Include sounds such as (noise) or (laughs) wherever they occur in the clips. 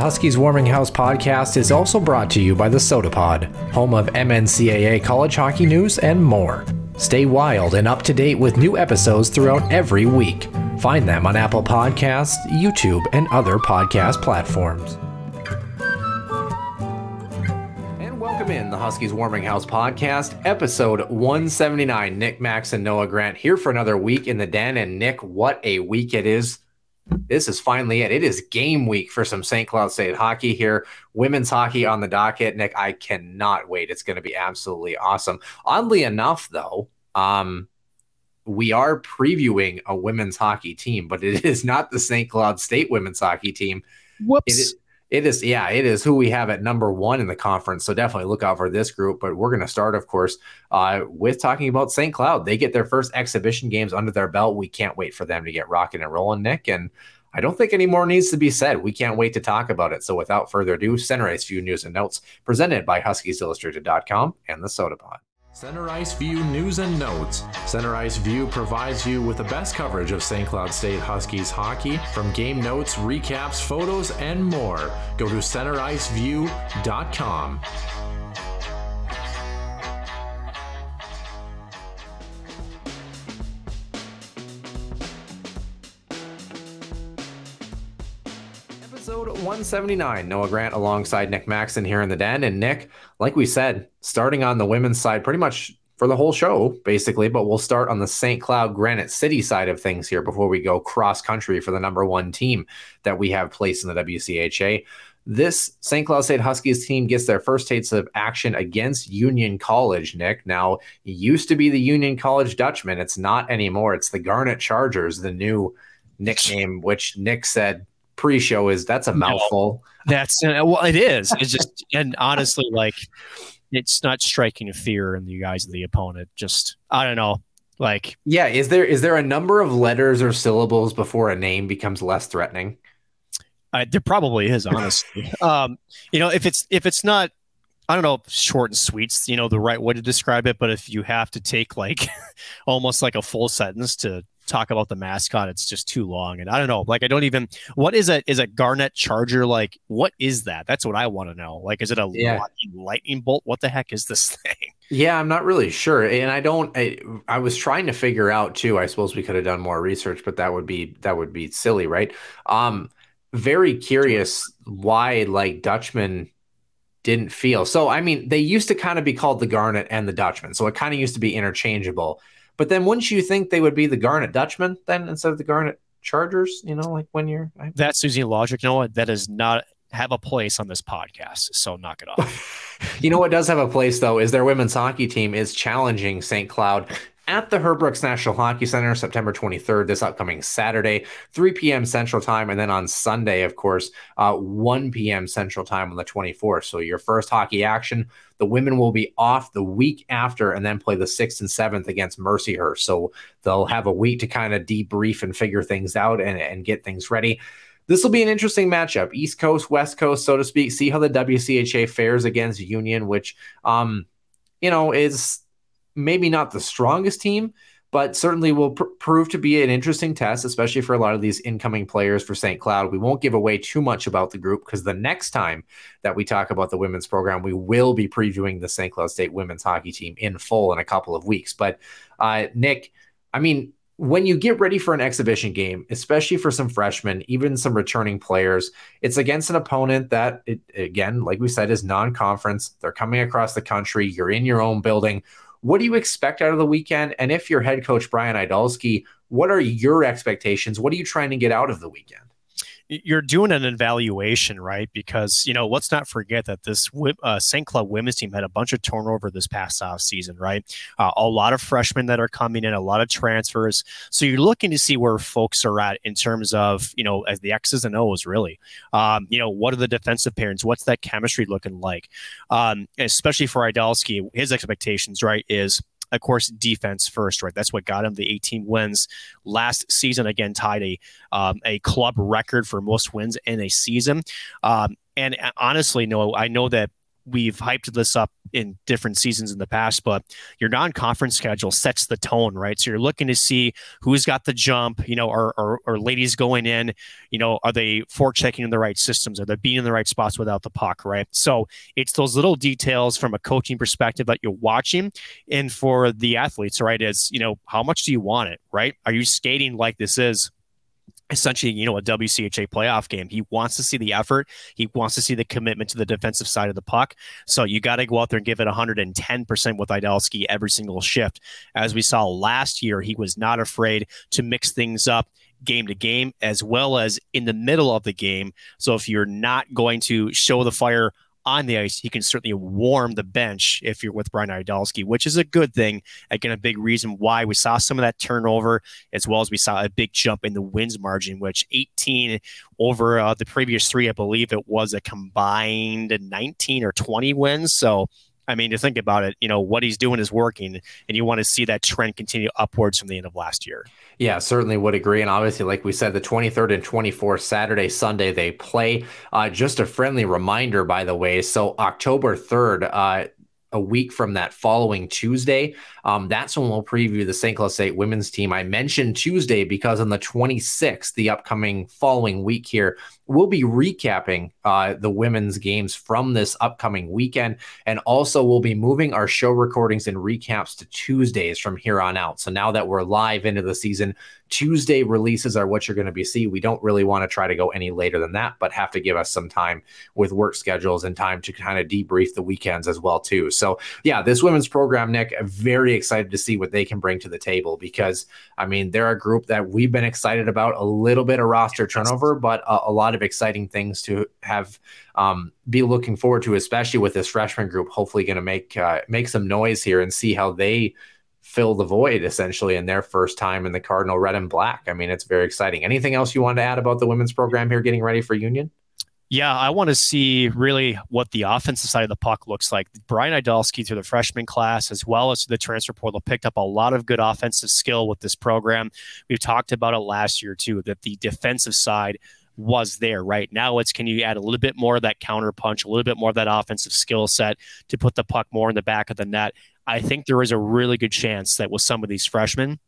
Huskies Warming House podcast is also brought to you by the Sota Pod, home of MNCAA college hockey news and more. Stay wild and up to date with new episodes throughout every week. Find them on Apple Podcasts, YouTube, and other podcast platforms. And welcome in the Huskies Warming House podcast, episode 179. Nick Max and Noah Grant here for another week in the den. And Nick, what a week it is this is finally it. It is game week for some St. Cloud State hockey here. Women's hockey on the docket. Nick, I cannot wait. It's going to be absolutely awesome. Oddly enough, though, um, we are previewing a women's hockey team, but it is not the St. Cloud State women's hockey team. Whoops. It is, it is, yeah, it is who we have at number one in the conference. So definitely look out for this group. But we're going to start, of course, uh, with talking about St. Cloud. They get their first exhibition games under their belt. We can't wait for them to get rocking and rolling, Nick. And I don't think any more needs to be said. We can't wait to talk about it. So without further ado, Center Ice View News and Notes presented by HuskiesIllustrated.com and the Sota Pod. Center Ice View News and Notes. Center Ice View provides you with the best coverage of St. Cloud State Huskies hockey from game notes, recaps, photos, and more. Go to centericeview.com. Episode 179. Noah Grant alongside Nick Maxon here in the den. And Nick, like we said, starting on the women's side pretty much for the whole show, basically, but we'll start on the St. Cloud Granite City side of things here before we go cross country for the number one team that we have placed in the WCHA. This St. Cloud State Huskies team gets their first taste of action against Union College, Nick. Now, it used to be the Union College Dutchman. It's not anymore. It's the Garnet Chargers, the new nickname, which Nick said pre-show is that's a mouthful. That's uh, well, it is. It's just (laughs) and honestly, like it's not striking a fear in the eyes of the opponent. Just I don't know, like Yeah, is there is there a number of letters or syllables before a name becomes less threatening? I, there probably is, honestly. (laughs) um, you know, if it's if it's not, I don't know, short and sweet's you know the right way to describe it. But if you have to take like (laughs) almost like a full sentence to talk about the mascot, it's just too long. And I don't know, like I don't even. What is a is a Garnet Charger like? What is that? That's what I want to know. Like, is it a Yeah. lightning, lightning bolt? What the heck is this (laughs) thing? Yeah, I'm not really sure, and I don't. I, I was trying to figure out too. I suppose we could have done more research, but that would be that would be silly, right? Um, very curious why like Dutchman didn't feel so. I mean, they used to kind of be called the Garnet and the Dutchman, so it kind of used to be interchangeable. But then, wouldn't you think they would be the Garnet Dutchman then instead of the Garnet Chargers? You know, like when you're I, That's using logic, Noah. That does not have a place on this podcast. So knock it off. (laughs) You know what does have a place though is their women's hockey team is challenging St. Cloud at the Herb Brooks National Hockey Center September 23rd, this upcoming Saturday, 3 p.m. Central Time, and then on Sunday, of course, uh, 1 p.m. Central Time on the 24th. So your first hockey action. The women will be off the week after and then play the 6th and 7th against Mercyhurst. So they'll have a week to kind of debrief and figure things out and, and get things ready. This will be an interesting matchup, East Coast, West Coast, so to speak. See how the WCHA fares against Union, which, um, you know, is maybe not the strongest team, but certainly will pr- prove to be an interesting test, especially for a lot of these incoming players for St. Cloud. We won't give away too much about the group because the next time that we talk about the women's program, we will be previewing the St. Cloud State women's hockey team in full in a couple of weeks. But uh, Nick, I mean, when you get ready for an exhibition game, especially for some freshmen, even some returning players, it's against an opponent that, it, again, like we said, is non conference. They're coming across the country. You're in your own building. What do you expect out of the weekend? And if you're head coach Brian Idalski, what are your expectations? What are you trying to get out of the weekend? You're doing an evaluation, right? Because you know, let's not forget that this uh, St. Cloud women's team had a bunch of turnover this past off season, right? Uh, a lot of freshmen that are coming in, a lot of transfers. So you're looking to see where folks are at in terms of you know, as the X's and O's, really. Um, you know, what are the defensive pairings? What's that chemistry looking like? Um, especially for Idalski, his expectations, right, is of course, defense first, right? That's what got him the 18 wins last season. Again, tied a um, a club record for most wins in a season. Um, and uh, honestly, no, I know that we've hyped this up in different seasons in the past, but your non-conference schedule sets the tone, right? So you're looking to see who's got the jump, you know, are, are, are ladies going in, you know, are they forechecking in the right systems? Are they being in the right spots without the puck, right? So it's those little details from a coaching perspective that you're watching. And for the athletes, right, is, you know, how much do you want it, right? Are you skating like this is essentially, you know, a WCHA playoff game. He wants to see the effort. He wants to see the commitment to the defensive side of the puck. So you got to go out there and give it 110% with Idalski every single shift. As we saw last year, he was not afraid to mix things up game to game as well as in the middle of the game. So if you're not going to show the fire on the ice, he can certainly warm the bench if you're with Brian Idalski, which is a good thing. Again, a big reason why we saw some of that turnover, as well as we saw a big jump in the wins margin, which 18 over uh, the previous three, I believe it was a combined 19 or 20 wins. So I mean, to think about it, you know, what he's doing is working, and you want to see that trend continue upwards from the end of last year. Yeah, certainly would agree. And obviously, like we said, the 23rd and 24th, Saturday, Sunday, they play. Uh, just a friendly reminder, by the way. So, October 3rd, uh, a week from that following Tuesday. Um, that's when we'll preview the St. Cloud State women's team. I mentioned Tuesday because on the 26th, the upcoming following week here, we'll be recapping uh, the women's games from this upcoming weekend. And also, we'll be moving our show recordings and recaps to Tuesdays from here on out. So now that we're live into the season, Tuesday releases are what you're going to be seeing. We don't really want to try to go any later than that, but have to give us some time with work schedules and time to kind of debrief the weekends as well too. So yeah, this women's program, Nick, very excited to see what they can bring to the table because I mean they're a group that we've been excited about. A little bit of roster turnover, but a, a lot of exciting things to have um, be looking forward to, especially with this freshman group. Hopefully, going to make uh, make some noise here and see how they fill the void essentially in their first time in the Cardinal red and black. I mean, it's very exciting. Anything else you want to add about the women's program here getting ready for Union? Yeah, I want to see really what the offensive side of the puck looks like. Brian Idalski through the freshman class, as well as the transfer portal, picked up a lot of good offensive skill with this program. We've talked about it last year too, that the defensive side was there. Right now, it's can you add a little bit more of that counter punch, a little bit more of that offensive skill set to put the puck more in the back of the net. I think there is a really good chance that with some of these freshmen,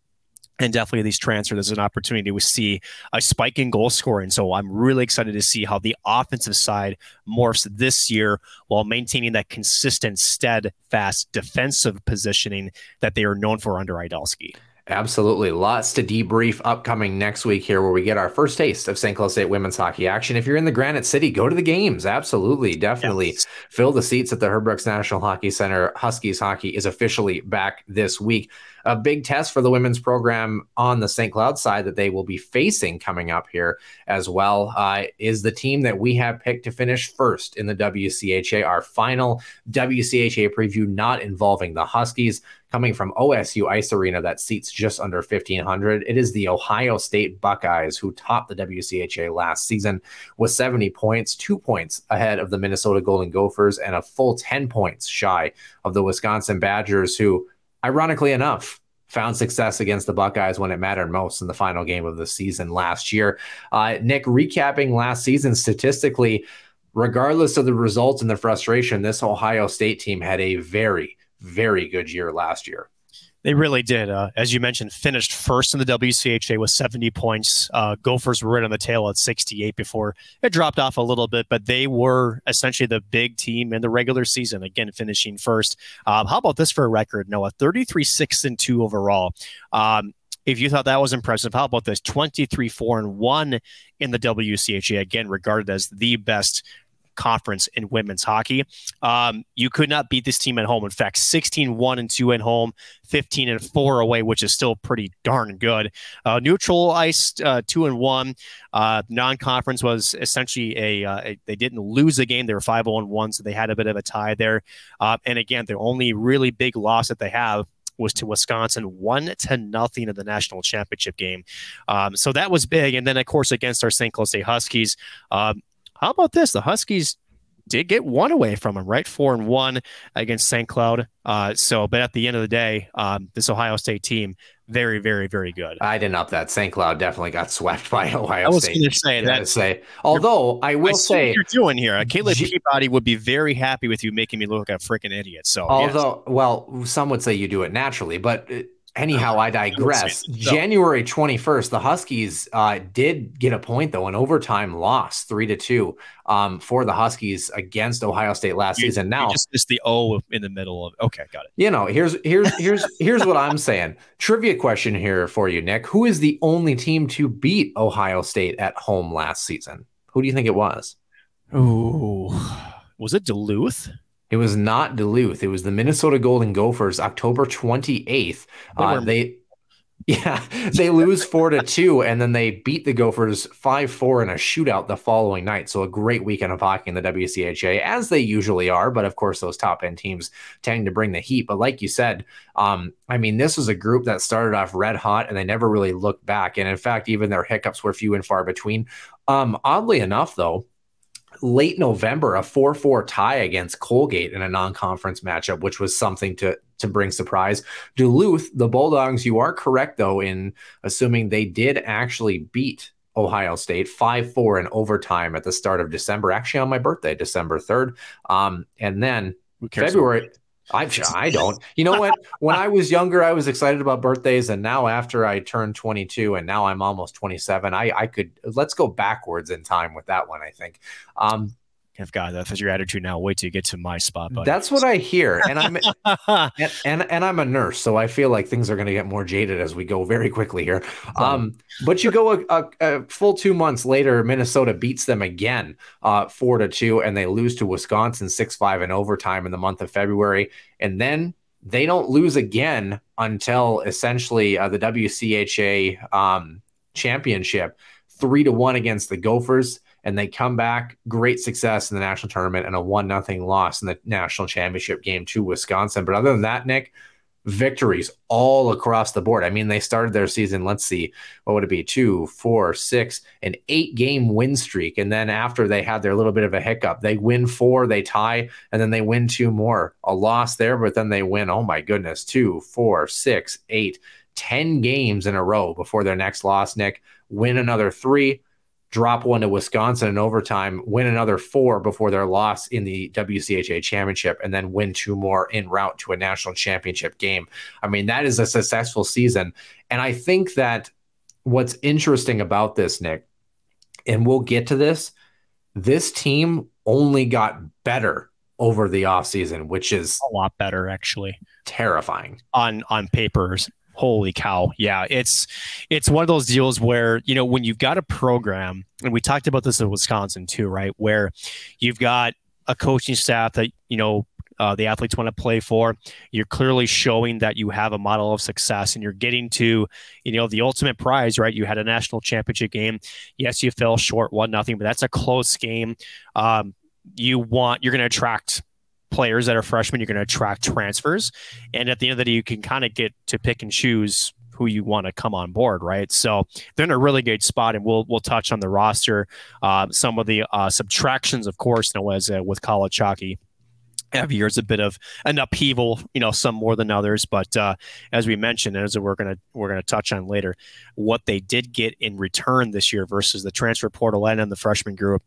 and definitely these transfers, there's an opportunity to see a spike in goal scoring. So I'm really excited to see how the offensive side morphs this year while maintaining that consistent, steadfast defensive positioning that they are known for under Idalski. Absolutely. Lots to debrief upcoming next week here where we get our first taste of St. Cloud State women's hockey action. If you're in the Granite City, go to the games. Absolutely. Definitely yes. fill the seats at the Herb Brooks National Hockey Center. Huskies hockey is officially back this week a big test for the women's program on the St. Cloud side that they will be facing coming up here as well uh, is the team that we have picked to finish first in the WCHA. Our final WCHA preview, not involving the Huskies, coming from OSU Ice Arena that seats just under 1,500. It is the Ohio State Buckeyes who topped the WCHA last season with 70 points, two points ahead of the Minnesota Golden Gophers, and a full 10 points shy of the Wisconsin Badgers, who ironically enough, found success against the Buckeyes when it mattered most in the final game of the season last year. Uh, Nick, recapping last season statistically, regardless of the results and the frustration, this Ohio State team had a very, very good year last year. They really did. Uh, as you mentioned, finished first in the WCHA with 70 points. Uh, Gophers were right on the tail at 68 before it dropped off a little bit, but they were essentially the big team in the regular season, again, finishing first. Um, how about this for a record, Noah? 33 6 and 2 overall. Um, if you thought that was impressive, how about this 23 4 and 1 in the WCHA, again, regarded as the best conference in women's hockey. Um, you could not beat this team at home. In fact, 16 1 and 2 at home, 15 and 4 away, which is still pretty darn good. Uh, neutral ice, uh, 2 and 1. Uh, non conference was essentially a, uh, a, they didn't lose a game. They were 5 0 1, so they had a bit of a tie there. Uh, and again, the only really big loss that they have was to Wisconsin, one to nothing in the national championship game. Um, so that was big. And then, of course, against our St. Cloud State Huskies, um, how about this? The Huskies did get one away from them, right? Four and one against St. Cloud. Uh, so, but at the end of the day, um, this Ohio State team, very, very, very good. I didn't up that. St. Cloud definitely got swept (laughs) by Ohio State. I was going to say that. Say, although I will I see what say, you're doing here. Caleb G- Peabody would be very happy with you making me look like a freaking idiot. So, yes. although, well, some would say you do it naturally, but uh, anyhow, I digress. January 21st, the Huskies uh, did get a point though, an overtime loss, three to two, um, for the Huskies against Ohio State last You- season. Now, just missed the O in the middle of. Okay, got it. you know, here's here's here's here's what I'm saying. Trivia question here for you, Nick. Who is the only team to beat Ohio State at home last season? Who do you think it was? Ooh, was it Duluth? It was not Duluth. It was the Minnesota Golden Gophers, October 28th. They Uh, they, (laughs) yeah, they lose four to two, and then they beat the Gophers five four in a shootout the following night. So a great weekend of hockey in the WCHA, as they usually are. But of course, those top end teams tend to bring the heat. But like you said, um, I mean, this was a group that started off red hot, and they never really looked back. And in fact, even their hiccups were few and far between. Um, oddly enough, though late November, a 4 4 tie against Colgate in a non conference matchup, which was something to, to bring surprise. Duluth, the Bulldogs, you are correct, though, in assuming they did actually beat Ohio State 5 4 in overtime at the start of December, actually on my birthday, December 3rd. Um, and then February. I, I don't. You know what? When I was younger, I was excited about birthdays, and now after I turned 22, and now I'm almost 27, I I could let's go backwards in time with that one. I think. Um, I've got that's your attitude now. Wait till you get to my spot, buddy. that's what I hear, and I'm (laughs) and, and and I'm a nurse, so I feel like things are going to get more jaded as we go very quickly here. Um, but you go a, a, a full two months later, Minnesota beats them again, uh, four to two, and they lose to Wisconsin six five in overtime in the month of February, and then they don't lose again until essentially uh, the WCHA um, championship, three to one against the Gophers and they come back great success in the national tournament and a one nothing loss in the national championship game to Wisconsin. But other than that, Nick, victories all across the board. I mean, they started their season, let's see, what would it be? Two, four, six, an eight game win streak. And then after they had their little bit of a hiccup, they win four, they tie, and then they win two more. A loss there, but then they win, oh my goodness, two, four, six, eight, ten games in a row before their next loss, Nick. Win another three drop one to Wisconsin in overtime, win another four before their loss in the WCHA championship, and then win two more en route to a national championship game. I mean, that is a successful season. And I think that what's interesting about this, Nick, and we'll get to this, this team only got better over the offseason, which is a lot better actually terrifying. on on papers. Holy cow. Yeah, it's it's one of those deals where, you know, when you've got a program, and we talked about this in Wisconsin too, right? Where you've got a coaching staff that, you know, uh, the athletes want to play for. You're clearly showing that you have a model of success and you're getting to, you know, the ultimate prize, right? You had a national championship game. Yes, you fell short one nothing, but that's a close game. Um, you want you're going to attract players that are freshmen. You're going to attract transfers, and at the end of the day, you can kind of get to pick and choose who you want to come on board, right? So they're in a really good spot, and we'll we'll touch on the roster, uh, some of the uh, subtractions, of course, know, as uh, with Kalachaki. Every year is a bit of an upheaval, you know, some more than others. But uh, as we mentioned, and as we're gonna we're gonna touch on later, what they did get in return this year versus the transfer portal and the freshman group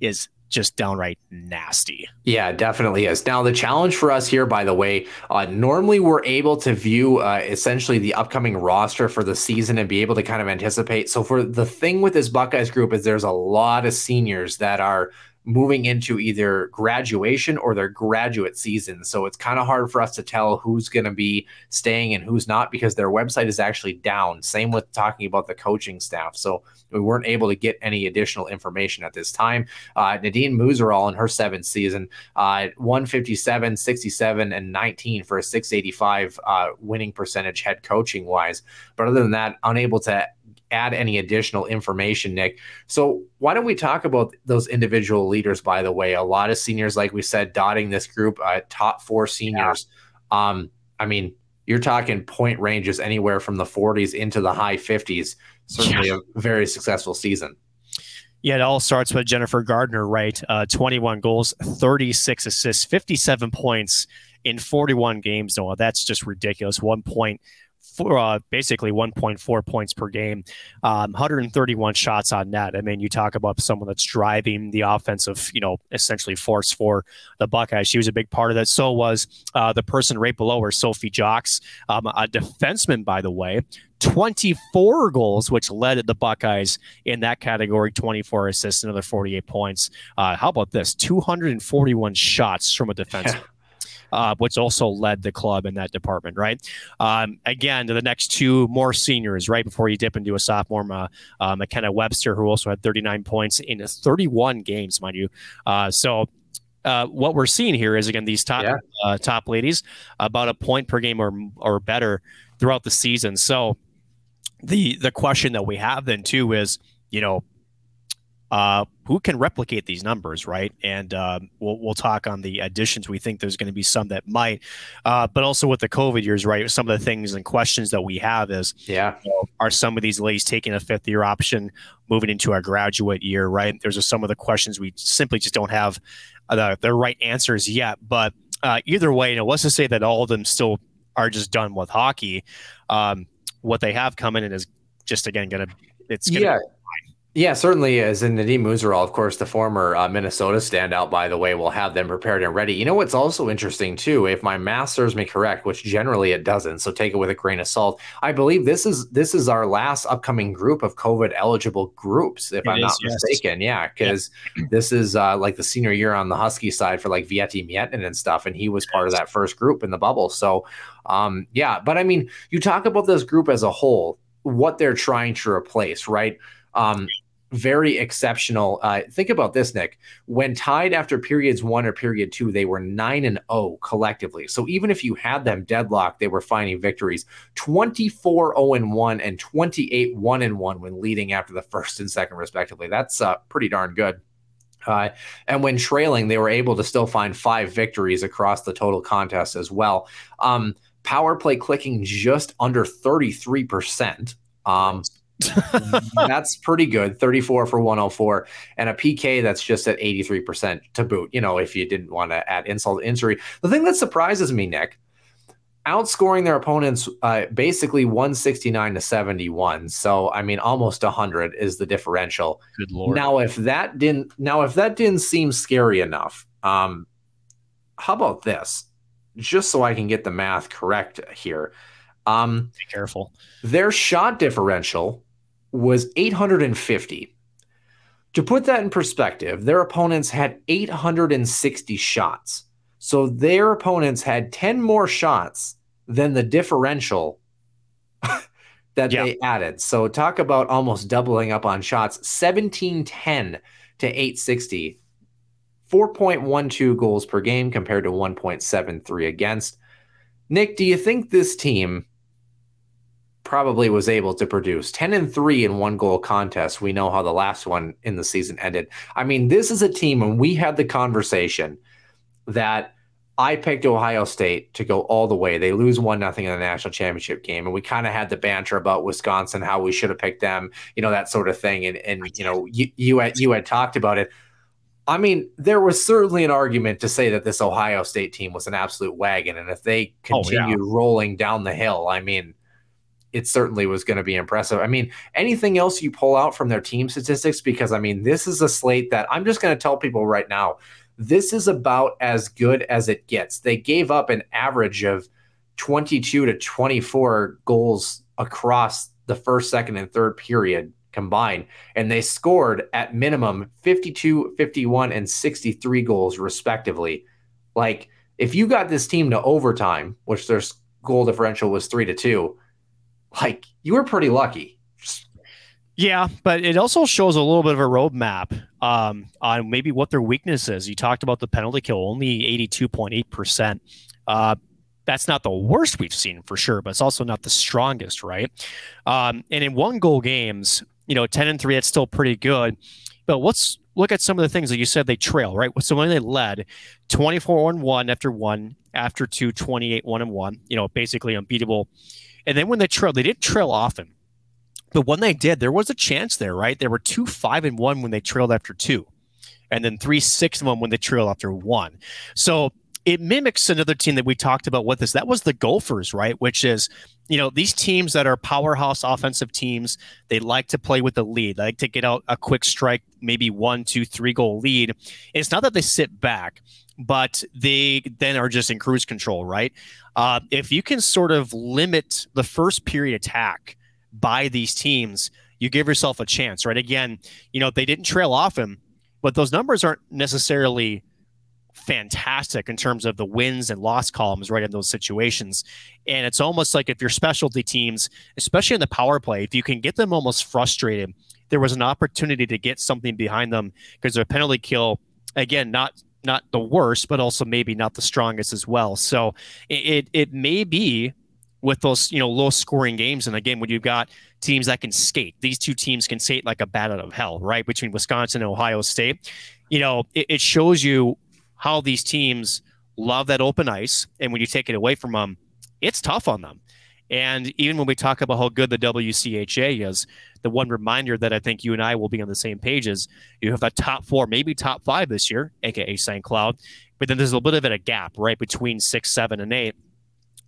is just downright nasty. Yeah, it definitely is. Now, the challenge for us here, by the way, uh, normally we're able to view uh, essentially the upcoming roster for the season and be able to kind of anticipate. So, for the thing with this Buckeyes group is there's a lot of seniors that are moving into either graduation or their graduate season. So it's kind of hard for us to tell who's going to be staying and who's not because their website is actually down. Same with talking about the coaching staff. So we weren't able to get any additional information at this time. Uh, Nadine Muzerall in her seventh season, uh, 157, 67, and 19 for a 685 uh, winning percentage head coaching wise. But other than that, unable to add any additional information, Nick. So why don't we talk about those individual leaders? By the way, a lot of seniors, like we said, dotting this group, uh, top four seniors. Yeah. Um, I mean, you're talking point ranges anywhere from the 40s into the high 50s. Certainly yeah. a very successful season. Yeah, it all starts with Jennifer Gardiner, right? Uh, 21 goals, 36 assists, 57 points in 41 games. Noah, that's just ridiculous. One point for uh, basically 1.4 points per game, um, 131 shots on net. I mean, you talk about someone that's driving the offensive, you know, essentially force for the Buckeyes. She was a big part of that. So was uh, the person right below her, Sophie Jaques, um, a defenseman, by the way. 24 goals, which led the Buckeyes in that category, 24 assists, another 48 points. Uh, how about this? 241 shots from a (laughs) defenseman uh, which also led the club in that department, right? Um, again, the next two more seniors, right before you dip into a sophomore, uh, uh, Makenna Webster, who also had 39 points in 31 games, mind you. Uh, so uh, what we're seeing here is again these top yeah. uh, top ladies about a point per game or or better throughout the season. So the the question that we have then too is you know uh, who can replicate these numbers, right? And uh, we'll, we'll talk on the additions. We think there's going to be some that might, uh, but also with the COVID years, right? Some of the things and questions that we have is, yeah, you know, are some of these ladies taking a fifth year option, moving into a graduate year, right? There's some of the questions we simply just don't have the, the right answers yet. But uh, either way, you know, let's just say that all of them still are just done with hockey. Um, what they have coming in is just again going to it's gonna yeah. Yeah, certainly is. And Nadine Muzerall, of course, the former uh, Minnesota standout, by the way, will have them prepared and ready. You know what's also interesting, too, if my math serves me correct, which generally it doesn't, so take it with a grain of salt. I believe this is this is our last upcoming group of COVID eligible groups, if it I'm is, not yes. mistaken. Yeah, because yeah. this is uh, like the senior year on the Husky side for like Veeti Miettinen and stuff, and he was part of that first group in the bubble. So, um, yeah, but I mean, you talk about this group as a whole, what they're trying to replace, right? Um, very exceptional. Uh, think about this, Nick. When tied after periods one or period two, they were nine and zero oh collectively. So even if you had them deadlocked, they were finding victories 24 0 and one and 28 1 and one when leading after the first and second, respectively. That's uh, pretty darn good. Uh, and when trailing, they were able to still find five victories across the total contest as well. Um, power play clicking just under 33%. Um, (laughs) that's pretty good 34 for 104 and a pk that's just at 83% to boot you know if you didn't want to add insult to injury. The thing that surprises me nick outscoring their opponents uh, basically 169 to 71 so i mean almost 100 is the differential. Good lord. Now if that didn't now if that didn't seem scary enough um how about this? Just so i can get the math correct here. Um be careful. their shot differential was 850. To put that in perspective, their opponents had 860 shots. So their opponents had 10 more shots than the differential (laughs) that yeah. they added. So talk about almost doubling up on shots 1710 to 860. 4.12 goals per game compared to 1.73 against. Nick, do you think this team probably was able to produce 10 and 3 in one goal contest. We know how the last one in the season ended. I mean, this is a team, and we had the conversation that I picked Ohio State to go all the way. They lose one nothing in the national championship game, and we kind of had the banter about Wisconsin, how we should have picked them, you know, that sort of thing. And and you know, you you had you had talked about it. I mean, there was certainly an argument to say that this Ohio State team was an absolute wagon, and if they continue oh, yeah. rolling down the hill, I mean, it certainly was going to be impressive. I mean, anything else you pull out from their team statistics? Because I mean, this is a slate that I'm just going to tell people right now. This is about as good as it gets. They gave up an average of 22 to 24 goals across the first, second, and third period combined. And they scored at minimum 52, 51, and 63 goals, respectively. Like, if you got this team to overtime, which their goal differential was three to two, like you were pretty lucky. Yeah, but it also shows a little bit of a roadmap um, on maybe what their weakness is. You talked about the penalty kill, only 82.8%. Uh, that's not the worst we've seen for sure, but it's also not the strongest, right? Um, and in one goal games, you know, 10 and 3, that's still pretty good. But let's look at some of the things that you said they trail, right? So when they led 24 and 1 after one, after two, 28 1 and 1, you know, basically unbeatable. And then when they trailed, they didn't trail often. But when they did, there was a chance there, right? There were two, five, and one when they trailed after two, and then three, six, and one when they trailed after one. So it mimics another team that we talked about with this. That was the Gophers, right? Which is, you know, these teams that are powerhouse offensive teams, they like to play with the lead. They like to get out a quick strike, maybe one, two, three goal lead. It's not that they sit back, but they then are just in cruise control, right? Uh, if you can sort of limit the first period attack by these teams, you give yourself a chance, right? Again, you know, they didn't trail off him, but those numbers aren't necessarily fantastic in terms of the wins and loss columns right in those situations. And it's almost like if your specialty teams, especially in the power play, if you can get them almost frustrated, there was an opportunity to get something behind them because their penalty kill, again, not not the worst, but also maybe not the strongest as well. So it it may be with those you know low scoring games in and again when you've got teams that can skate these two teams can skate like a bat out of hell right between wisconsin and ohio state you know it, it shows you how these teams love that open ice. And when you take it away from them, it's tough on them. And even when we talk about how good the WCHA is, the one reminder that I think you and I will be on the same page is you have a top four, maybe top five this year, aka St. Cloud. But then there's a little bit of a gap, right, between six, seven, and eight.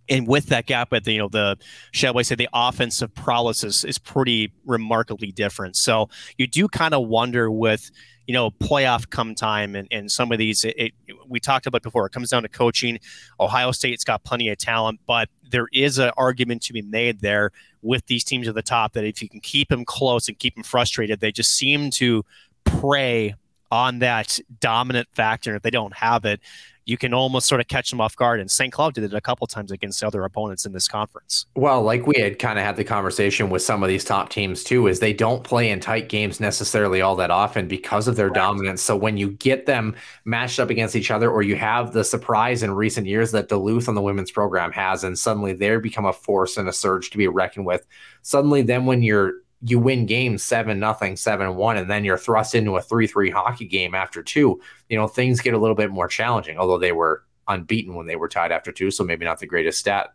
And with that gap at the, you know, the shall we say the offensive prowess is, is pretty remarkably different. So you do kind of wonder with you know, playoff come time and, and some of these, it, it, we talked about before, it comes down to coaching. Ohio State's got plenty of talent, but there is an argument to be made there with these teams at the top that if you can keep them close and keep them frustrated, they just seem to prey on that dominant factor. If they don't have it, you can almost sort of catch them off guard. And St. Cloud did it a couple times against other opponents in this conference. Well, like we had kind of had the conversation with some of these top teams too, is they don't play in tight games necessarily all that often because of their right. dominance. So when you get them matched up against each other, or you have the surprise in recent years that Duluth on the women's program has, and suddenly they become a force and a surge to be reckoned with. Suddenly, then when you're you win games seven nothing, seven one, and then you're thrust into a three three hockey game after two. You know things get a little bit more challenging. Although they were unbeaten when they were tied after two, so maybe not the greatest stat.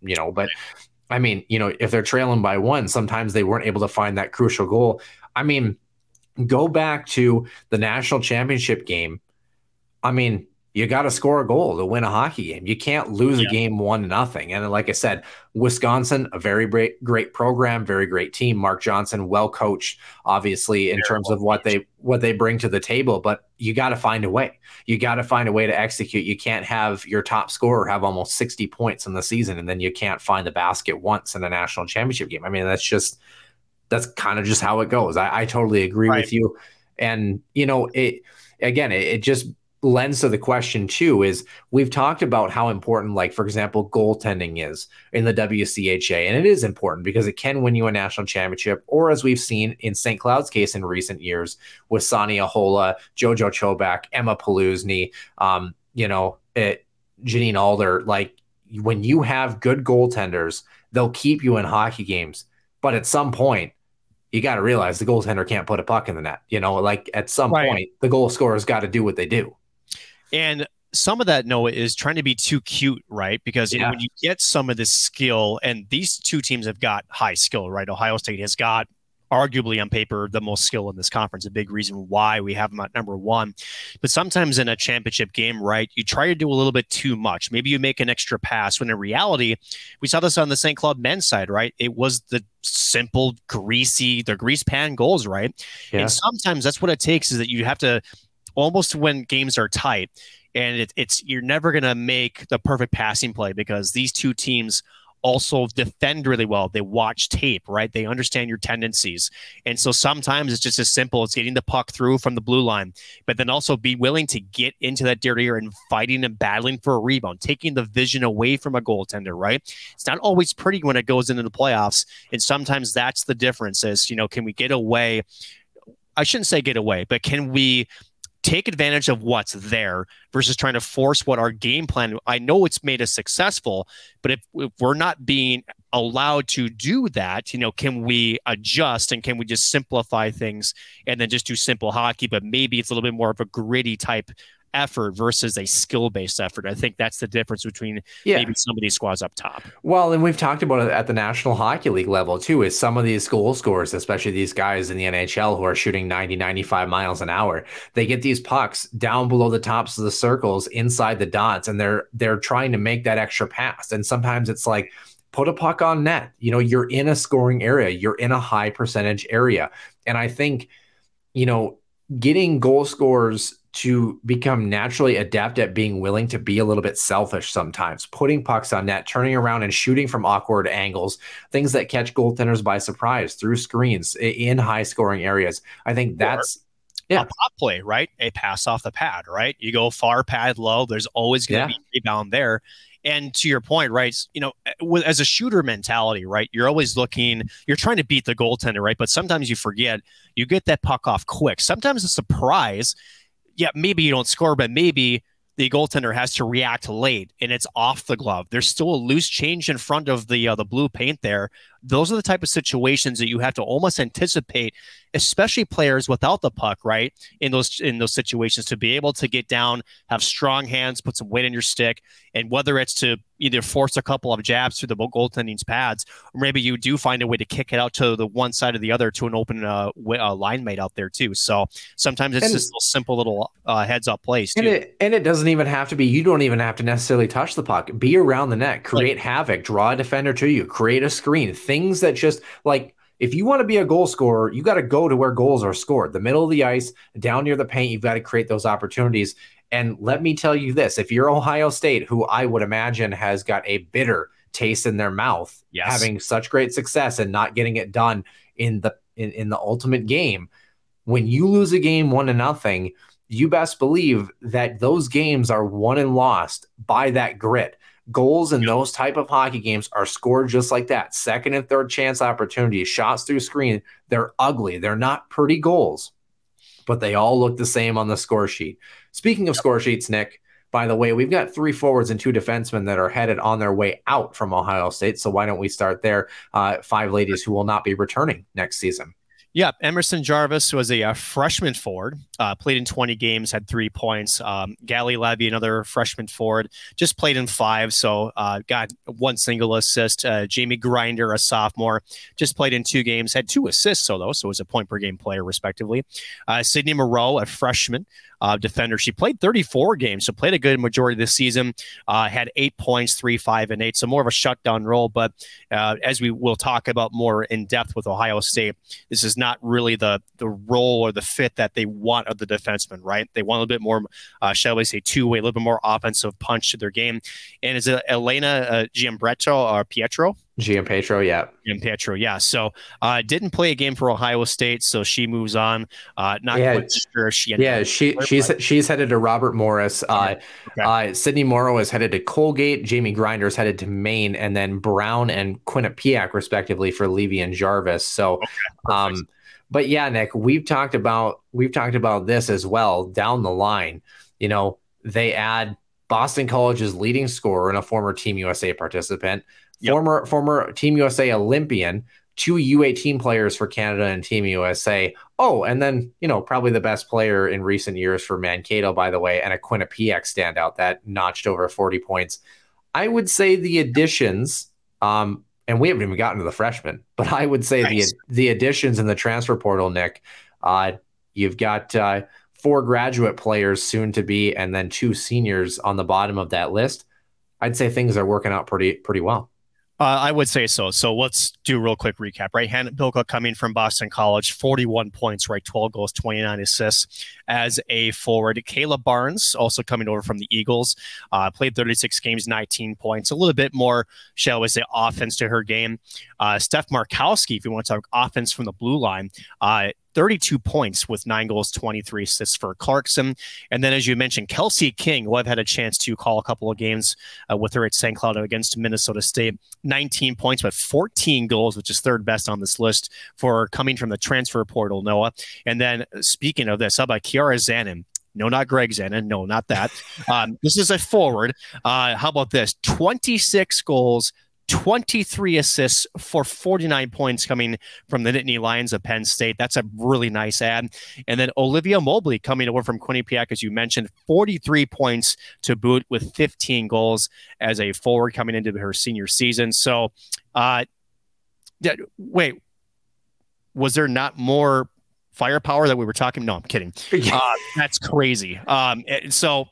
You know, but I mean, you know, if they're trailing by one, sometimes they weren't able to find that crucial goal. I mean, go back to the national championship game. I mean, you got to score a goal to win a hockey game. You can't lose yeah. a game one nothing. And like I said, Wisconsin, a very great, great program, very great team. Mark Johnson, well coached, obviously in very terms well of what coached. they what they bring to the table. But you got to find a way. You got to find a way to execute. You can't have your top scorer have almost sixty points in the season, and then you can't find the basket once in a national championship game. I mean, that's just that's kind of just how it goes. I, I totally agree right. with you. And you know, it again, it, it just lens to the question too is we've talked about how important like for example goaltending is in the WCHA and it is important because it can win you a national championship or as we've seen in St. Cloud's case in recent years with Sanni Ahola, Jojo Chobak, Emma Polusny, um, you know, it, Janine Alder like when you have good goaltenders they'll keep you in hockey games but at some point you got to realize the goaltender can't put a puck in the net. You know, like at some right. point, the goal scorer's got to do what they do. And some of that Noah is trying to be too cute, right? Because you know when you get some of this skill, and these two teams have got high skill, right? Ohio State has got arguably on paper the most skill in this conference, a big reason why we have them at number one. But sometimes in a championship game, right, you try to do a little bit too much. Maybe you make an extra pass when in reality, we saw this on the St. Cloud men's side, right? It was the simple, greasy, the grease pan goals, right? Yeah. And sometimes that's what it takes is that you have to almost when games are tight and it, it's you're never going to make the perfect passing play because these two teams also defend really well. They watch tape, right? They understand your tendencies. And so sometimes it's just as simple as getting the puck through from the blue line, but then also be willing to get into that dirty area and fighting and battling for a rebound, taking the vision away from a goaltender, right? It's not always pretty when it goes into the playoffs. And sometimes that's the difference is, you know, can we get away? I shouldn't say get away, but can we take advantage of what's there versus trying to force what our game plan i know it's made us successful but if, if, we're not being allowed to do that you know can we adjust and can we just simplify things and then just do simple hockey but maybe it's a little bit more of a gritty type effort versus a skill based effort. I think that's the difference between yeah. maybe some of these squads up top. Well, and we've talked about it at the National Hockey League level too, is some of these goal scorers, especially these guys in the NHL who are shooting 90, 95 miles an hour, they get these pucks down below the tops of the circles inside the dots and they're they're trying to make that extra pass. And sometimes it's like put a puck on net. You know, you're in a scoring area, you're in a high percentage area. And I think, you know, getting goal scorers to become naturally adept at being willing to be a little bit selfish sometimes, putting pucks on net, turning around and shooting from awkward angles, things that catch goaltenders by surprise through screens in high scoring areas. I think that's. Yeah. a pop play, right? A pass off the pad, right? You go far pad low. There's always going to yeah. be a rebound there. And to your point, right? You know, as a shooter mentality, right? You're always looking, you're trying to beat the goaltender, right? But sometimes you forget, you get that puck off quick. Sometimes a surprise yeah, maybe you don't score, but maybe the goaltender has to react late and it's off the glove. There's still a loose change in front of the uh, the blue paint there. Those are the type of situations that you have to almost anticipate especially players without the puck, right? In those in those situations, to be able to get down, have strong hands, put some weight in your stick, and whether it's to either force a couple of jabs through the goaltending's pads, or maybe you do find a way to kick it out to the one side or the other to an open uh, uh, line mate out there too. So sometimes it's and, just a simple little uh, heads up plays too. And it, and it doesn't even have to be. You don't even have to necessarily touch the puck. Be around the net, create like, havoc, draw a defender to you, create a screen. Things that just like if you want to be a goal scorer, you got to go to where goals are scored, the middle of the ice, down near the paint. You've got to create those opportunities. And let me tell you this if you're Ohio State, who I would imagine has got a bitter taste in their mouth, yes. having such great success and not getting it done in the in, in the ultimate game, when you lose a game one to nothing, you best believe that those games are won and lost by that grit goals in those type of hockey games are scored just like that. Second and third chance opportunities shots through screen. They're ugly. They're not pretty goals but they all look the same on the score sheet. Speaking of score sheets nick by the way we've got three forwards and two defensemen that are headed on their way out from ohio state so why don't we start there? Uh, five ladies who will not be returning next season yeah, Emerson Jarvis was a, a uh, freshman forward, uh, played in 20 games, had three points. Um, Gally Levy, another freshman forward, just played in five, so uh, got one single assist. Uh, Jamie Grinder, a sophomore, just played in two games, had two assists, so though, so was a point per game player, respectively. Uh, Sydney Moreau, a freshman, uh, defender. She played 34 games, so played a good majority of the season. Uh, had eight points, three, five, and eight. So more of a shutdown role. But uh, as we will talk about more in depth with Ohio State, this is not really the the role or the fit that they want of the defenseman. Right? They want a little bit more, uh, shall we say, two way, a little bit more offensive punch to their game. And is it Elena uh, Giambretto or Pietro? Giampetro, yeah. Giampetro, yeah. So uh, didn't play a game for Ohio State, so she moves on. Uh, not yeah, quite sure she. Yeah, she she's she's headed to Robert Morris. Uh, okay. uh, Sydney Morrow is headed to Colgate. Jamie Grinder is headed to Maine, and then Brown and Quinnipiac, respectively, for Levy and Jarvis. So, okay. um, but yeah, Nick, we've talked about we've talked about this as well down the line. You know, they add Boston College's leading scorer and a former Team USA participant yep. former former Team USA Olympian, two U18 players for Canada and Team USA. Oh, and then you know probably the best player in recent years for Mankato, by the way, and a Quinnipiac standout that notched over 40 points. I would say the additions, um, and we haven't even gotten to the freshmen, but I would say nice. the the additions in the transfer portal, Nick, uh, you've got uh, four graduate players soon to be, and then two seniors on the bottom of that list. I'd say things are working out pretty pretty well. Uh, I would say so. So let's do a real quick recap, right? Hannah Bilka coming from Boston College, 41 points, right? 12 goals, 29 assists as a forward. Kayla Barnes, also coming over from the Eagles, uh, played 36 games, 19 points, a little bit more, shall we say, offense to her game. Uh, Steph Markowski, if you want to talk offense from the blue line, uh, 32 points with nine goals, 23 assists for Clarkson. And then, as you mentioned, Kelsey King, who I've had a chance to call a couple of games uh, with her at St. Cloud against Minnesota State, 19 points, but 14 goals, which is third best on this list for coming from the transfer portal, Noah. And then, speaking of this, how about Kiara Zanon? No, not Greg Zanon. No, not that. (laughs) Um, this is a forward. Uh, how about this? 26 goals, 23 assists for 49 points coming from the Nittany Lions of Penn State. That's a really nice ad. And then Olivia Mobley coming over from Quinnipiac, as you mentioned, 43 points to boot with 15 goals as a forward coming into her senior season. So, uh, wait, was there not more firepower that we were talking? No, I'm kidding. (laughs) Uh, that's crazy. Um, so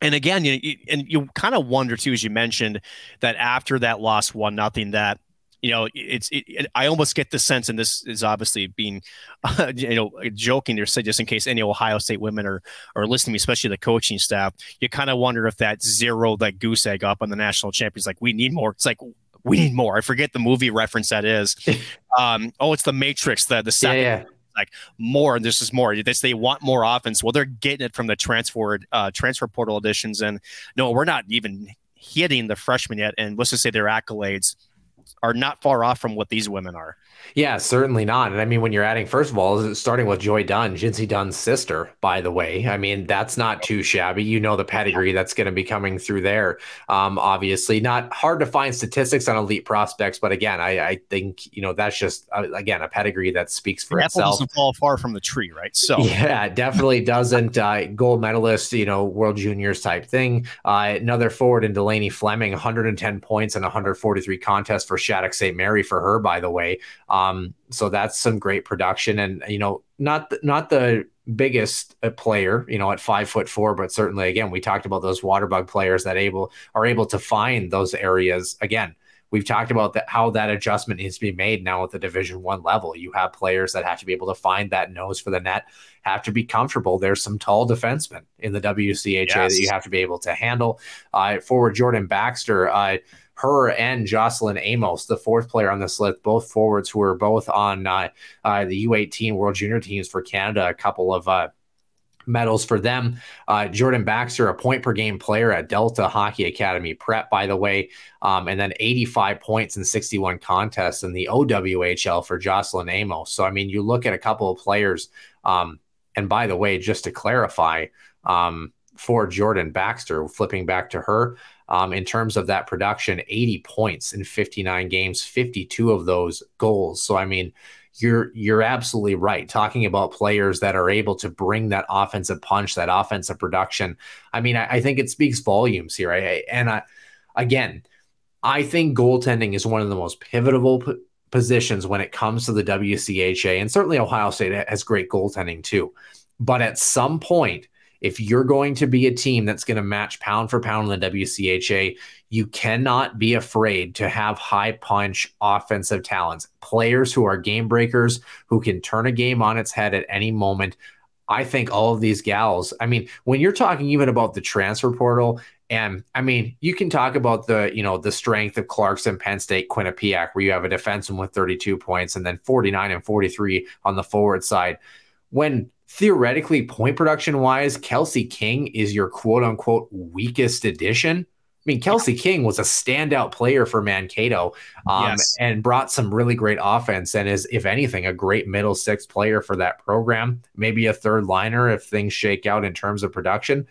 and again, you and you kind of wonder too, as you mentioned, that after that loss one nothing, that you know it's it, it, I almost get the sense, and this is obviously being uh, (laughs) you know joking there, say just in case any Ohio State women are are listening, especially the coaching staff. You kind of wonder if that zero that goose egg up on the national champions, like we need more. It's like we need more. I forget the movie reference that is. (laughs) um, oh, it's the Matrix. The the second. Yeah, yeah like more and this is more. They they want more offense. Well, they're getting it from the transfer uh, transfer portal additions, and no, we're not even hitting the freshmen yet. And let's just say their accolades are not far off from what these women are. Yeah, certainly not. And I mean, when you're adding, first of all, starting with Joy Dunn, Jincy Dunn's sister, by the way, I mean, that's not too shabby. You know the pedigree that's going to be coming through there. Um, obviously, not hard to find statistics on elite prospects, but again, I, I think, you know, that's just, uh, again, a pedigree that speaks for the itself. doesn't fall far from the tree, right? So, (laughs) yeah, definitely doesn't. Uh, gold medalist, you know, World Juniors type thing. Uh, another forward in Delaney Fleming, 110 points and 143 contests for Shattuck St. Mary for her, by the way. Um, so that's some great production, and you know, not the, not the biggest uh, player, you know, at five foot four, but certainly again, we talked about those water bug players that able are able to find those areas. Again, we've talked about that how that adjustment needs to be made now at the Division One level. You have players that have to be able to find that nose for the net, have to be comfortable. There's some tall defensemen in the WCHA yes. that you have to be able to handle. Uh, forward Jordan Baxter. Uh, her and Jocelyn Amos, the fourth player on this list, both forwards who are both on uh, uh, the U18 World Junior teams for Canada. A couple of uh, medals for them. Uh, Jordan Baxter, a point per game player at Delta Hockey Academy Prep, by the way, um, and then 85 points in 61 contests in the OWHL for Jocelyn Amos. So, I mean, you look at a couple of players. Um, and by the way, just to clarify, um, for Jordan Baxter, flipping back to her, um, in terms of that production 80 points in 59 games 52 of those goals. So i mean you're you're absolutely right. Talking about players that are able to bring that offensive punch that offensive production i mean i, I think it speaks volumes here. I, and I, again i think goaltending is one of the most pivotal p- positions when it comes to the wcha and certainly ohio state has great goaltending too. But at some point if you're going to be a team that's going to match pound for pound in the WCHA, you cannot be afraid to have high punch offensive talents, players who are game breakers, who can turn a game on its head at any moment. I think all of these gals, I mean, when you're talking even about the transfer portal, and I mean, you can talk about the, you know, the strength of Clarkson, Penn State, Quinnipiac, where you have a defenseman with 32 points and then 49 and 43 on the forward side. When theoretically, point production wise, Kelsey King is your quote unquote weakest addition. I mean, Kelsey King was a standout player for Mankato um, yes. and brought some really great offense and is, if anything, a great middle six player for that program. Maybe a third liner if things shake out in terms of production.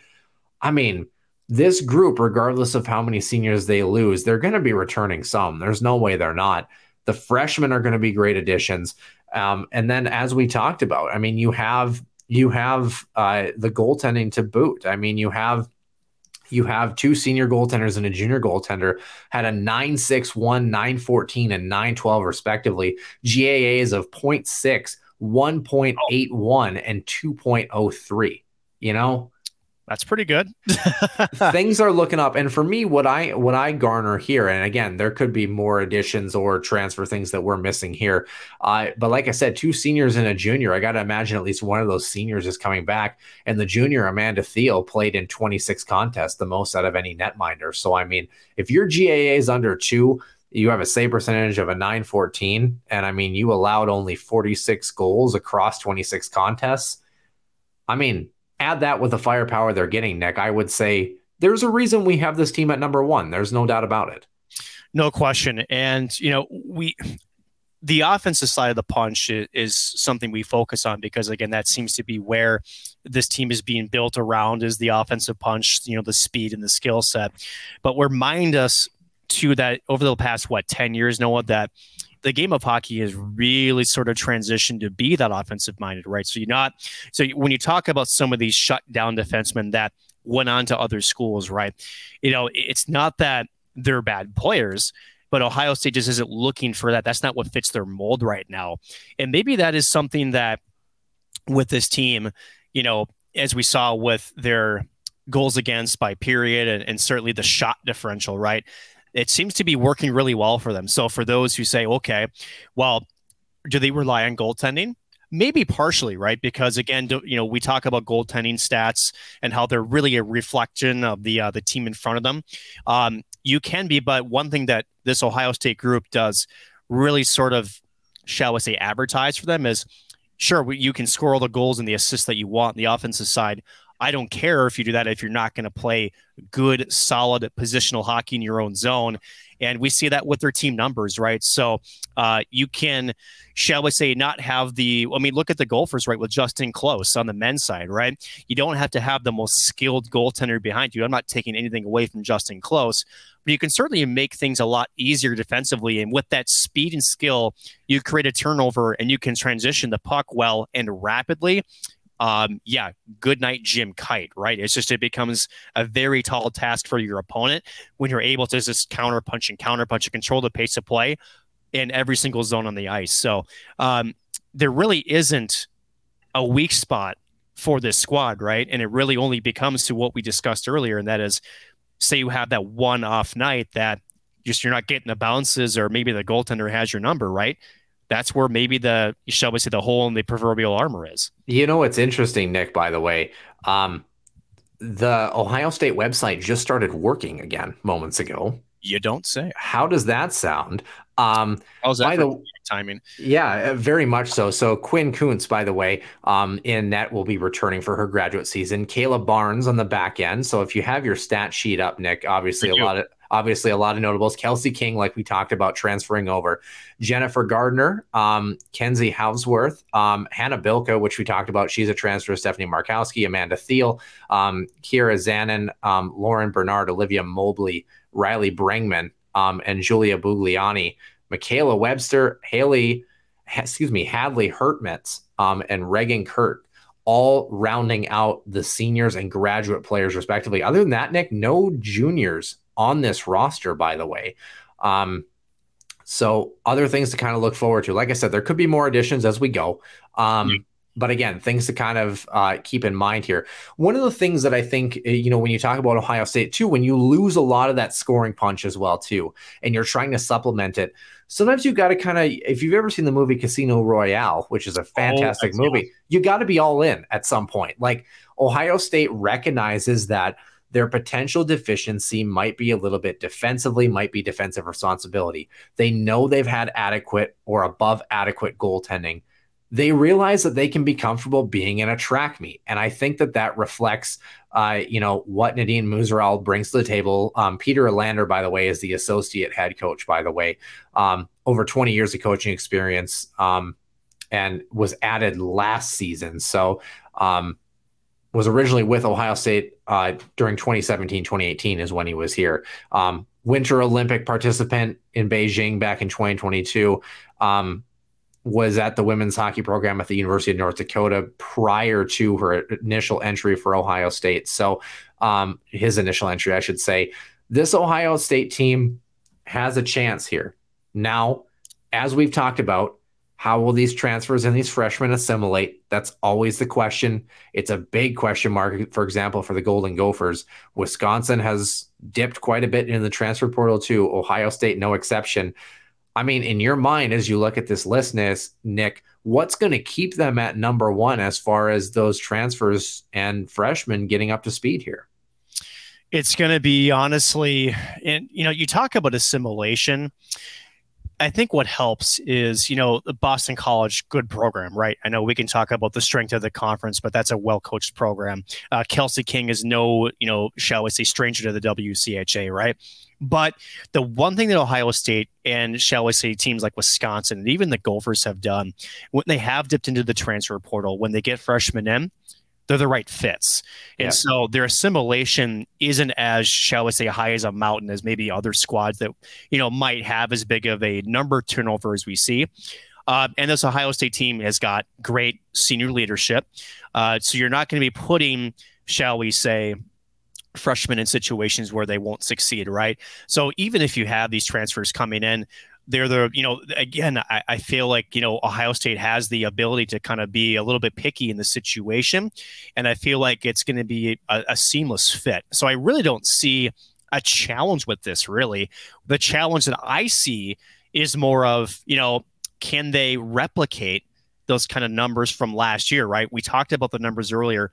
I mean, this group, regardless of how many seniors they lose, they're going to be returning some. There's no way they're not. The freshmen are going to be great additions. Um, and then, as we talked about, I mean, you have you have uh, the goaltending to boot. I mean, you have you have two senior goaltenders and a junior goaltender had a 961 914 and 912 respectively gaas of 0.6 1.81 and 2.03 you know that's pretty good. (laughs) Things are looking up, and for me, what I what I garner here, and again, there could be more additions or transfer things that we're missing here. Uh, but like I said, two seniors and a junior. I got to imagine at least one of those seniors is coming back, and the junior Amanda Thiel played in 26 contests, the most out of any netminder. So I mean, if your GAA is under two, you have a save percentage of a 914, and I mean, you allowed only 46 goals across 26 contests. I mean, add that with the firepower they're getting, Nick, I would say there's a reason we have this team at number one. There's no doubt about it. No question. And, you know, we, the offensive side of the punch is, something we focus on because again that seems to be where this team is being built around is the offensive punch you know the speed and the skill set but remind us to that over the past what 10 years noah that the game of hockey has really sort of transitioned to be that offensive minded, right? So you're not, so when you talk about some of these shutdown defensemen that went on to other schools, right? You know, it's not that they're bad players, but Ohio State just isn't looking for that. That's not what fits their mold right now. And maybe that is something that with this team, you know, as we saw with their goals against by period and, and certainly the shot differential, right? It seems to be working really well for them. So for those who say, okay, well, do they rely on goaltending? Maybe partially, right? Because again, you know, we talk about goaltending stats and how they're really a reflection of the uh, the team in front of them. Um, you can be, but one thing that this Ohio State group does really sort of, shall we say, advertise for them is, sure, you can score all the goals and the assists that you want on the offensive side. I don't care if you do that if you're not going to play good, solid positional hockey in your own zone. And we see that with their team numbers, right? So uh, you can, shall we say, not have the, I mean, look at the Gophers, right, with Justin Close on the men's side, right? You don't have to have the most skilled goaltender behind you. I'm not taking anything away from Justin Close, but you can certainly make things a lot easier defensively. And with that speed and skill, you create a turnover and you can transition the puck well and rapidly um, yeah, good night, Jim Kite, right? It's just, it becomes a very tall task for your opponent when you're able to just counter punch and counter punch and control the pace of play in every single zone on the ice. So um, there really isn't a weak spot for this squad, right? And it really only becomes to what we discussed earlier, and that is say you have that one off night that just you're not getting the bounces, or maybe the goaltender has your number, right? That's where maybe the shall we say the hole in the proverbial armor is. You know what's interesting, Nick, by the way. Um, the Ohio State website just started working again moments ago. You don't say. How does that sound? Um, How's that by the timing? Yeah, uh, very much so. So Quinn Kuntz, by the way, um, in net will be returning for her graduate season. Kayla Barnes on the back end. So if you have your stat sheet up, Nick, obviously a lot of obviously a lot of notables. Kelsey King, like we talked about, transferring over. Jennifer Gardiner, um, Kenzie Hauswirth, um, Hannah Bilka, which we talked about. She's a transfer. Stephanie Markowski, Amanda Thiel, um, Kiara Zanon, um, Lauren Bernard, Olivia Mobley, Riley Brengman, um, and Julia Buglioni. Makenna Webster, Haley, excuse me, Hadley Hartmetz, um, and Raygan Kirk all rounding out the seniors and graduate players respectively. Other than that, Nick, no juniors on this roster, by the way. Um, so other things to kind of look forward to. Like I said, there could be more additions as we go. Um, yeah. But again, things to kind of uh, keep in mind here. One of the things that I think, eh, you know, when you talk about Ohio State too, when you lose a lot of that scoring punch as well too, and you're trying to supplement it, sometimes you've got to kind of, if you've ever seen the movie Casino Royale, which is a oh, fantastic oh, movie, you got to be all in at some point. Like Ohio State recognizes that – their potential deficiency might be a little bit defensively, might be defensive responsibility. They know they've had adequate or above adequate goaltending. They realize that they can be comfortable being in a track meet, and I think that that reflects, uh, you know, what Nadine Muzerall brings to the table. Um, Peter Elander, by the way, is the associate head coach. By the way, um, over 20 years of coaching experience, um, and was added last season. So um, was originally with Ohio State uh, during 2017, 2018 is when he was here. Um, Winter Olympic participant in Beijing back in 2022. Um, was at the women's hockey program at the University of North Dakota prior to her initial entry for Ohio State. So, um, his initial entry, I should say. This Ohio State team has a chance here. Now, as we've talked about, how will these transfers and these freshmen assimilate? That's always the question. It's a big question mark, for example, for the Golden Gophers. Wisconsin has dipped quite a bit in the transfer portal, too. Ohio State, no exception. I mean, in your mind, as you look at this list, Nick, what's going to keep them at number one as far as those transfers and freshmen getting up to speed here? It's going to be honestly, and you know, you talk about assimilation. I think what helps is, you know, the Boston College, good program, right? I know we can talk about the strength of the conference, but that's a well coached program. Uh, Kelsey King is no, you know, shall we say, stranger to the WCHA, right? But the one thing that Ohio State and shall we say teams like Wisconsin and even the Gophers have done when they have dipped into the transfer portal, when they get freshmen in, they're the right fits. And yeah. so their assimilation isn't as, shall we say, high as a mountain as maybe other squads that, you know, might have as big of a number turnover as we see. Uh, and this Ohio State team has got great senior leadership. Uh, so you're not going to be putting, shall we say, freshmen in situations where they won't succeed, right? So even if you have these transfers coming in, they're the you know again I, I, feel like you know ohio state has the ability to kind of be a little bit picky in the situation and i feel like it's going to be a, a, seamless fit. So i really don't see a challenge with this really. The challenge that i see is more of you know can they replicate those kind of numbers from last year right? We talked about the numbers earlier.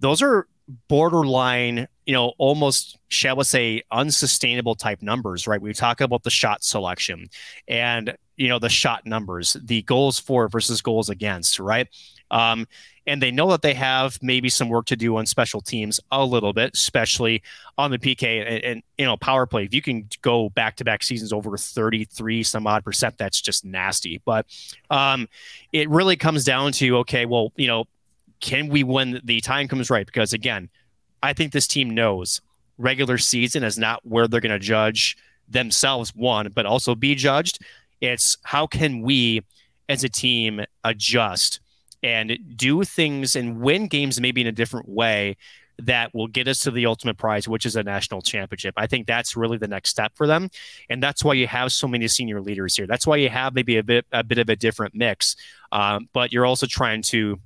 Those are borderline, you know, almost shall we say unsustainable type numbers, right? We talk about the shot selection and you know the shot numbers, the goals for versus goals against, right? Um, and they know that they have maybe some work to do on special teams a little bit, especially on the PK and, and you know power play. If you can go back to back seasons over 33 some odd percent, that's just nasty. But um, it really comes down to okay, well, you know, can we when the time comes right? Because again, I think this team knows regular season is not where they're going to judge themselves, one, but also be judged. It's how can we as a team adjust and do things and win games maybe in a different way that will get us to the ultimate prize, which is a national championship. I think that's really the next step for them, and that's why you have so many senior leaders here. That's why you have maybe a bit a bit of a different mix, um, but you're also trying to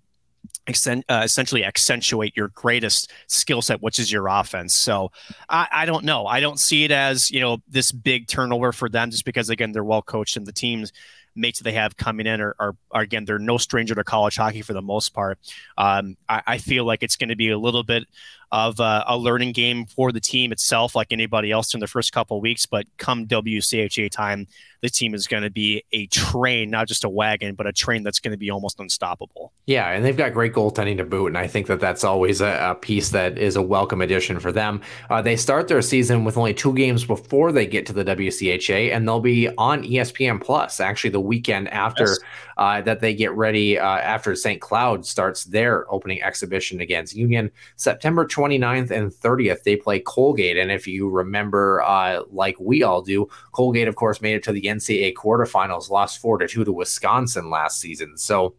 essentially accentuate your greatest skill set, which is your offense. So I, I, don't know. I don't see it as you know this big turnover for them, just because again they're well coached and the teams mates they have coming in are, are, are, again they're no stranger to college hockey for the most part. Um, I, I, feel like it's going to be a little bit of a, a, learning game for the team itself, like anybody else in the first couple weeks. But come WCHA time, the team is going to be a train, not just a wagon, but a train that's going to be almost unstoppable. Yeah, and they've got great goaltending to boot, and I think that that's always a, a piece that is a welcome addition for them. Uh, they start their season with only two games before they get to the WCHA, and they'll be on ESPN Plus actually the weekend after yes. uh, that they get ready uh, after St. Cloud starts their opening exhibition against Union September 29th and 30th, they play Colgate. And if you remember, uh, like we all do, Colgate, of course, made it to the NCAA quarterfinals, lost four to two to Wisconsin last season. So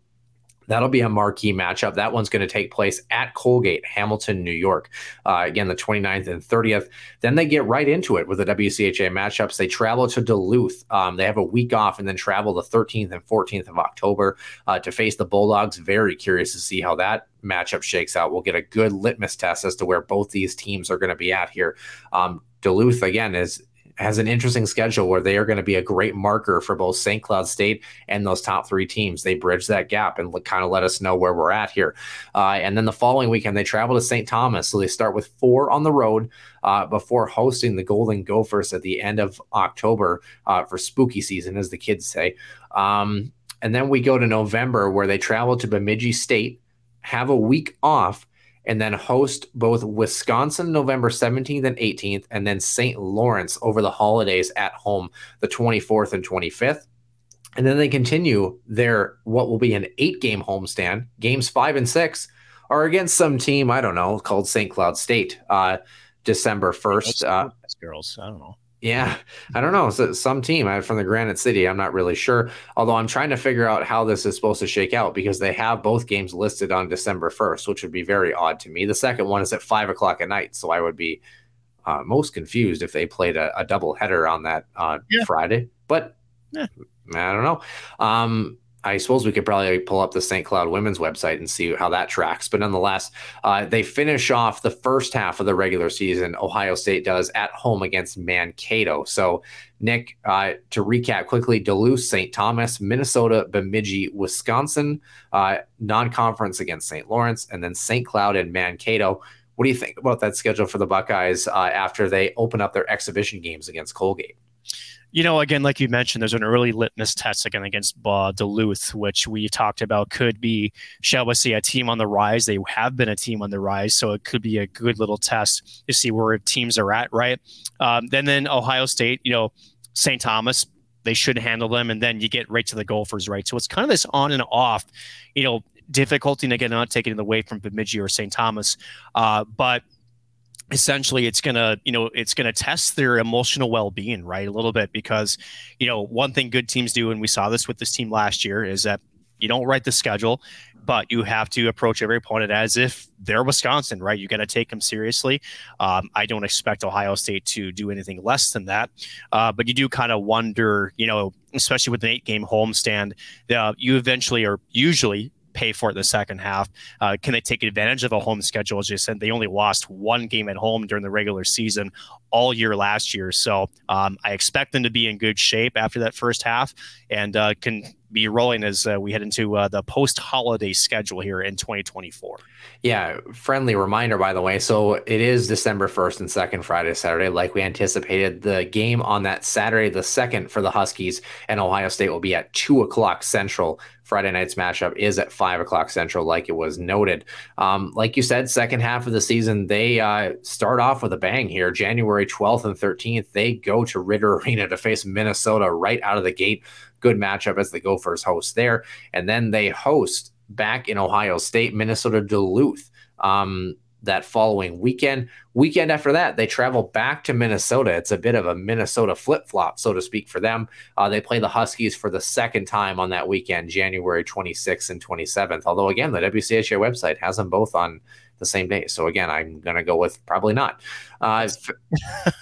That'll be a marquee matchup. That one's going to take place at Colgate, Hamilton, New York. Uh, again, the 29th and 30th. Then they get right into it with the WCHA matchups. They travel to Duluth. Um, they have a week off and then travel the 13th and 14th of October uh, to face the Bulldogs. Very curious to see how that matchup shakes out. We'll get a good litmus test as to where both these teams are going to be at here. Um, Duluth again is has an interesting schedule where they are going to be a great marker for both St. Cloud State and those top three teams. They bridge that gap and kind of let us know where we're at here. Uh, and then the following weekend, they travel to St. Thomas. So they start with four on the road uh, before hosting the Golden Gophers at the end of October uh, for spooky season, as the kids say. Um, and then we go to November where they travel to Bemidji State, have a week off and then host both Wisconsin November 17th and 18th, and then St. Lawrence over the holidays at home the 24th and 25th. And then they continue their what will be an eight game homestand. Games five and six are against some team, I don't know, called St. Cloud State, uh, December 1st. Uh, girls, I don't know. Yeah, I don't know. So some team I, from the Granite City. I'm not really sure. Although I'm trying to figure out how this is supposed to shake out because they have both games listed on December 1st, which would be very odd to me. The second one is at five o'clock at night, so I would be uh, most confused if they played a, a double header on that uh, yeah. Friday. But yeah. I don't know. Um, I suppose we could probably pull up the St. Cloud women's website and see how that tracks. But nonetheless, uh, they finish off the first half of the regular season. Ohio State does at home against Mankato. So, Nick, uh, to recap quickly Duluth, St. Thomas, Minnesota, Bemidji, Wisconsin, uh, non conference against St. Lawrence, and then St. Cloud and Mankato. What do you think about that schedule for the Buckeyes uh, after they open up their exhibition games against Colgate? You know, again, like you mentioned, there's an early litmus test again against uh, Duluth, which we talked about could be, shall we say, a team on the rise. They have been a team on the rise, so it could be a good little test to see where teams are at, right? Um, then, then Ohio State, you know, St. Thomas, they should handle them, and then you get right to the Gophers, right? So it's kind of this on and off, you know, difficulty. And again, not taking it away from Bemidji or St. Thomas, uh, but essentially it's going to you know it's going to test their emotional well-being right a little bit because you know one thing good teams do and we saw this with this team last year is that you don't write the schedule but you have to approach every opponent as if they're wisconsin right? You got to take them seriously. Um, i don't expect ohio state to do anything less than that. Uh, but you do kind of wonder you know especially with an eight game homestand uh, you eventually are usually pay for it in the second half. Uh, can they take advantage of a home schedule? As you said, they only lost one game at home during the regular season all year last year. So um, I expect them to be in good shape after that first half and uh, can be rolling as uh, we head into uh, the post holiday schedule here in 2024. Yeah, friendly reminder, by the way. So it is December 1st and 2nd, Friday, Saturday, like we anticipated. The game on that Saturday, the 2nd for the Huskies and Ohio State will be at 2 o'clock Central. Friday night's matchup is at 5 o'clock Central, like it was noted. Um, like you said, second half of the season, they uh, start off with a bang here. January 12th and 13th, they go to Ridder Arena to face Minnesota right out of the gate good matchup as the Gophers host there. And then they host back in Ohio State, Minnesota Duluth. Um, that following weekend. Weekend after that, they travel back to Minnesota. It's a bit of a Minnesota flip flop, so to speak, for them. Uh, they play the Huskies for the second time on that weekend, January 26th and 27th. Although, again, the WCHA website has them both on the same day. So again, I'm going to go with probably not. Uh,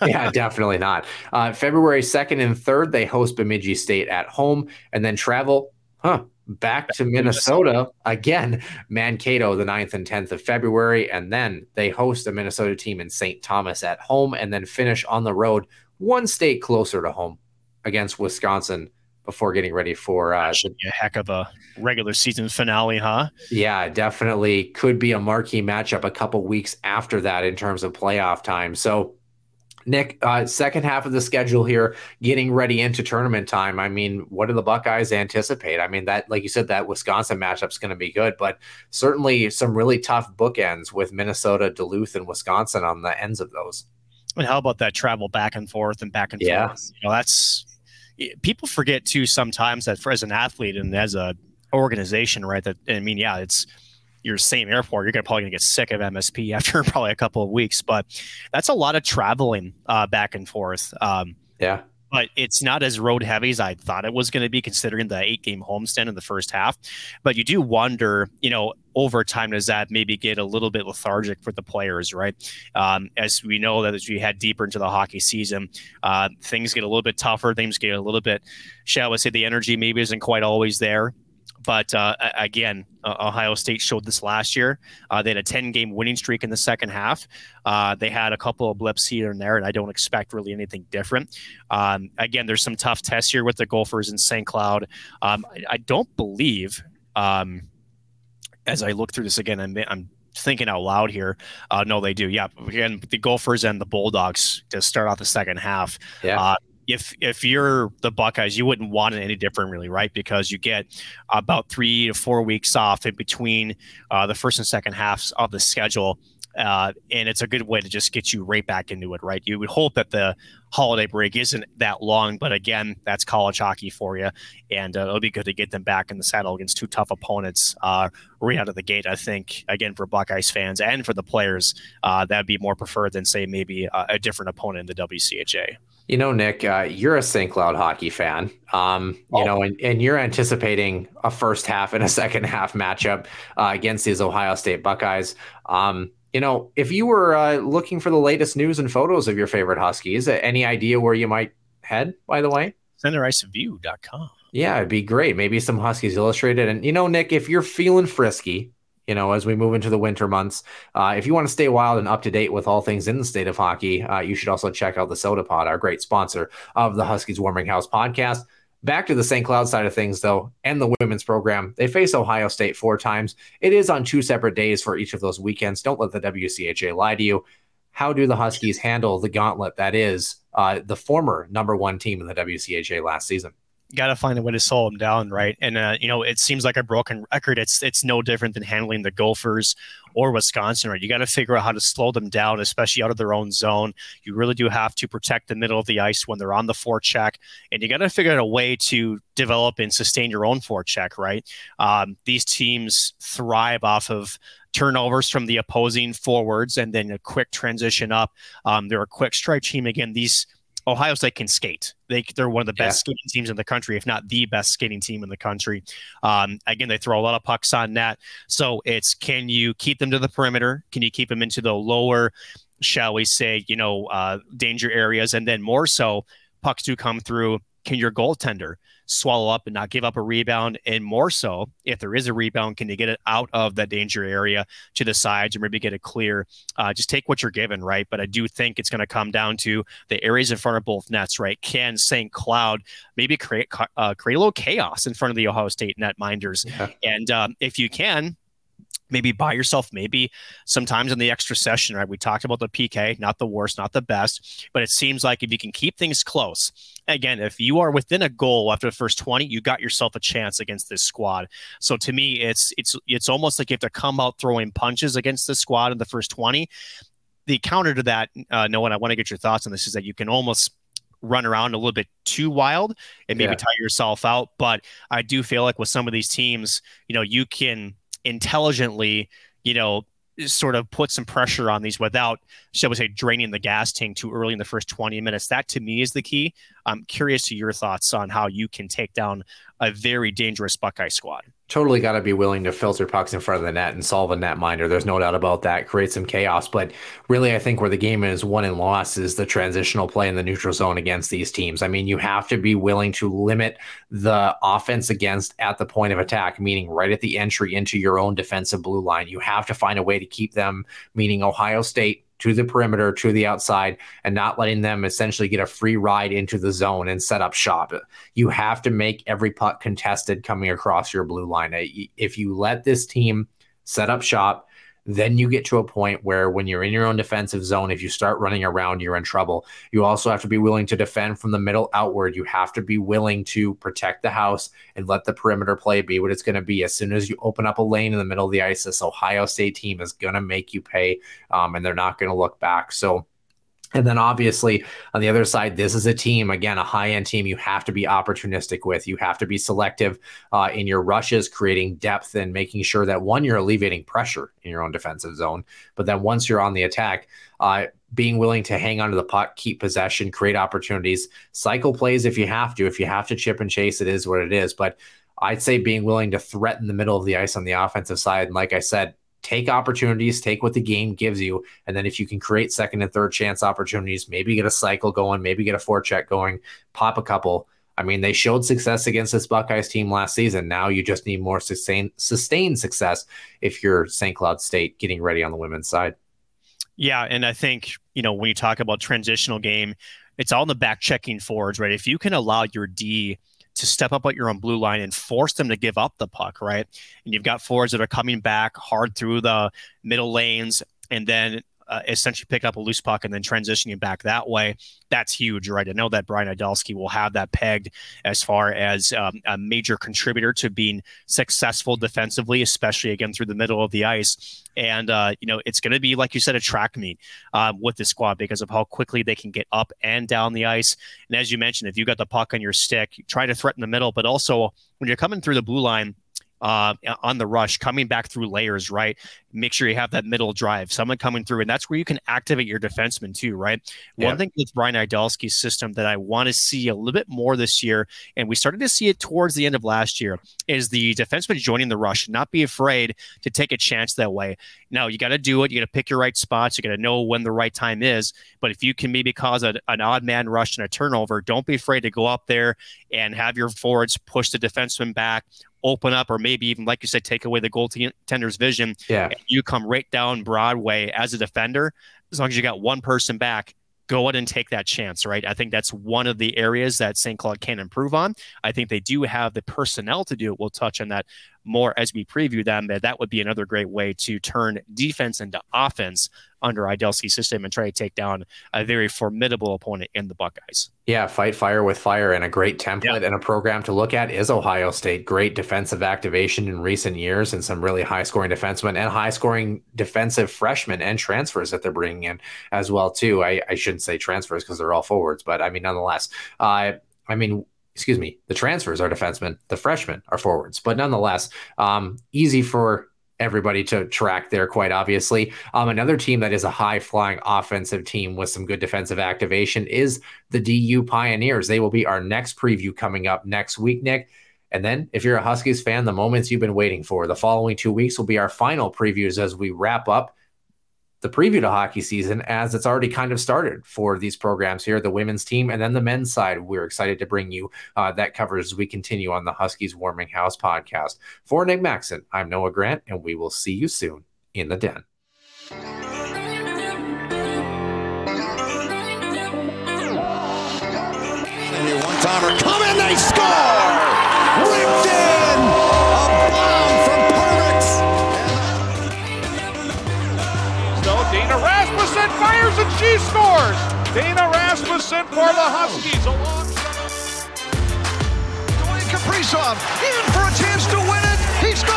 yeah, (laughs) definitely not. Uh, February 2nd and 3rd, they host Bemidji State at home and then travel, huh, back to Minnesota again, Mankato, the 9th and 10th of February. And then they host a Minnesota team in St. Thomas at home and then finish on the road, one state closer to home against Wisconsin before getting ready for uh, the, a heck of a regular season finale, huh? Yeah, definitely could be a marquee matchup a couple weeks after that in terms of playoff time. So, Nick, uh, second half of the schedule here, getting ready into tournament time. I mean, what do the Buckeyes anticipate? I mean, that, like you said, that Wisconsin matchup is going to be good, but certainly some really tough bookends with Minnesota, Duluth, and Wisconsin on the ends of those. And how about that travel back and forth and back and yeah. forth? You know, that's people forget too sometimes that for as an athlete and as a organization, right? That I mean, yeah, it's your same airport. You're gonna probably gonna get sick of MSP (laughs) after probably a couple of weeks, but that's a lot of traveling uh, back and forth. Um, yeah but it's not as road heavy as I thought it was going to be, considering the eight game homestand in the first half. But you do wonder, you know, over time, does that maybe get a little bit lethargic for the players, right? Um, as we know that as we head deeper into the hockey season, uh, things get a little bit tougher. Things get a little bit, shall we say, the energy maybe isn't quite always there. But uh, again, uh, Ohio State showed this last year. Uh, they had a 10 game winning streak in the second half. Uh, they had a couple of blips here and there, and I don't expect really anything different. Um, again, there's some tough tests here with the Gophers in St. Cloud. Um, I, I, don't believe, um, as I look through this again, I'm, I'm thinking out loud here. Uh, no, they do. Yeah, again, the Gophers and the Bulldogs to start off the second half. Yeah. If if you're the Buckeyes, you wouldn't want it any different, really, right? Because you get about three to four weeks off in between uh, the first and second halves of the schedule. Uh, and it's a good way to just get you right back into it, right? You would hope that the holiday break isn't that long, but again, that's college hockey for you, and uh, it'll be good to get them back in the saddle against two tough opponents uh, right out of the gate. I think again for Buckeyes fans and for the players, uh, that'd be more preferred than say maybe a, a different opponent in the WCHA. You know, Nick, uh, you're a St. Cloud hockey fan. Um, you oh. know, and, and you're anticipating a first half and a (laughs) second half matchup uh, against these Ohio State Buckeyes. Um, you know, if you were uh, looking for the latest news and photos of your favorite Huskies, any idea where you might head, by the way? CenterIceView.com. Yeah, it'd be great. Maybe some Huskies Illustrated. And, you know, Nick, if you're feeling frisky, you know, as we move into the winter months. Uh, if you want to stay wild and up to date with all things in the state of hockey, uh, you should also check out the Sota Pod, our great sponsor of the Huskies Warming House podcast. Back to the St. Cloud side of things, though, and the women's program. They face Ohio State four times. It is on two separate days for each of those weekends. Don't let the WCHA lie to you. How do the Huskies handle the gauntlet that is uh, the former number one team in the WCHA last season? Got to find a way to slow them down, right? And uh, you know, it seems like a broken record. It's it's no different than handling the Gophers or Wisconsin, right? You got to figure out how to slow them down, especially out of their own zone. You really do have to protect the middle of the ice when they're on the forecheck, and you got to figure out a way to develop and sustain your own forecheck, right? Um, these teams thrive off of turnovers from the opposing forwards and then a quick transition up. Um, they're a quick strike team. Again, these Ohio State can skate. They they're one of the best yeah. skating teams in the country, if not the best skating team in the country. Um, again, they throw a lot of pucks on net. So it's can you keep them to the perimeter? Can you keep them into the lower, shall we say, you know, uh, danger areas? And then more so, pucks do come through. Can your goaltender swallow up and not give up a rebound. And more so, if there is a rebound, can you get it out of that danger area to the sides or maybe get it clear? Uh, just take what you're given, right? But I do think it's going to come down to the areas in front of both nets, right? Can St. Cloud maybe create uh, create a little chaos in front of the Ohio State net minders? Yeah. And um, if you can, maybe buy yourself maybe sometimes in the extra session right? We talked about the pk not the worst not the best but it seems like if you can keep things close again if you are within a goal after the first 20 you got yourself a chance against this squad. So to me it's it's it's almost like you have to come out throwing punches against the squad in the first 20 the counter to that uh, no one i want to get your thoughts on this is that you can almost run around a little bit too wild and maybe yeah. tire yourself out but i do feel like with some of these teams you know you can intelligently, you know, sort of put some pressure on these without, shall we say, draining the gas tank too early in the first 20 minutes. That to me is the key. I'm curious to your thoughts on how you can take down a very dangerous Buckeye squad totally got to be willing to filter pucks in front of the net and solve a net minder. There's no doubt about that. Create some chaos. But really, I think where the game is won and lost is the transitional play in the neutral zone against these teams. I mean, you have to be willing to limit the offense against at the point of attack, meaning right at the entry into your own defensive blue line. You have to find a way to keep them, meaning Ohio State to the perimeter, to the outside, and not letting them essentially get a free ride into the zone and set up shop. You have to make every puck contested coming across your blue line. If you let this team set up shop, then you get to a point where when you're in your own defensive zone, if you start running around, you're in trouble. You also have to be willing to defend from the middle outward. You have to be willing to protect the house and let the perimeter play be what it's going to be. As soon as you open up a lane in the middle of the ice, this Ohio State team is going to make you pay, um, and they're not going to look back. So, and then obviously on the other side, this is a team, again, a high end team you have to be opportunistic with. You have to be selective uh, in your rushes, creating depth and making sure that one, you're alleviating pressure in your own defensive zone. But then once you're on the attack, uh, being willing to hang onto the puck, keep possession, create opportunities, cycle plays if you have to. If you have to chip and chase, it is what it is. But I'd say being willing to threaten the middle of the ice on the offensive side. And like I said, take opportunities, take what the game gives you. And then if you can create second and third chance opportunities, maybe get a cycle going, maybe get a forecheck going, pop a couple. I mean, they showed success against this Buckeyes team last season. Now you just need more sustained sustained success if you're St. Cloud State getting ready on the women's side. Yeah, and I think, you know, when you talk about transitional game, it's all in the back checking forwards, right? If you can allow your D to step up at your own blue line and force them to give up the puck, right? And you've got forwards that are coming back hard through the middle lanes and then uh, essentially pick up a loose puck and then transitioning back that way. That's huge, right? I know that Brian Idalski will have that pegged as far as um, a major contributor to being successful defensively, especially again through the middle of the ice. And uh, you know, it's going to be like you said, a track meet uh, with the squad because of how quickly they can get up and down the ice. And as you mentioned, if you got the puck on your stick, try to threaten the middle, but also when you're coming through the blue line uh, on the rush, coming back through layers, right? Make sure you have that middle drive, someone coming through, and that's where you can activate your defenseman too, right? Yeah. One thing with Brian Idalski's system that I want to see a little bit more this year, and we started to see it towards the end of last year, is the defenseman joining the rush. Not be afraid to take a chance that way. Now you got to do it. You got to pick your right spots. You got to know when the right time is. But if you can maybe cause a, an odd man rush and a turnover, don't be afraid to go up there and have your forwards push the defenseman back open up, or maybe even, like you said, take away the goaltender's vision. Yeah. you come right down Broadway as a defender. As long as you got one person back, go ahead and take that chance, right? I think that's one of the areas that St. Cloud can improve on. I think they do have the personnel to do it. We'll touch on that more as we preview them. That that would be another great way to turn defense into offense under Idalski's system and try to take down a very formidable opponent in the Buckeyes. Yeah, fight fire with fire and a great template yeah. and a program to look at is Ohio State. Great defensive activation in recent years and some really high scoring defensemen and high scoring defensive freshmen and transfers that they're bringing in as well too. I, I shouldn't say transfers because they're all forwards, but I mean nonetheless. Uh, I mean excuse me, the transfers are defensemen, the freshmen are forwards. But nonetheless, um, easy for everybody to track there, quite obviously. Um, another team that is a high flying offensive team with some good defensive activation is the DU Pioneers. They will be our next preview coming up next week, Nick. And then, if you're a Huskies fan, the moments you've been waiting for, the following two weeks will be our final previews as we wrap up the preview to hockey season as it's already kind of started for these programs here, the women's team and then the men's side. We're excited to bring you uh, that coverage as we continue on the Huskies Warming House podcast. For Nick Maxon, I'm Noah Grant, and we will see you soon in the den. One timer, come in, they score! Ripped in! Rasmussen fires and she scores. Dana Rasmussen for the Huskies alongside. Dwayne Kaprizov in for a chance to win it. He scores!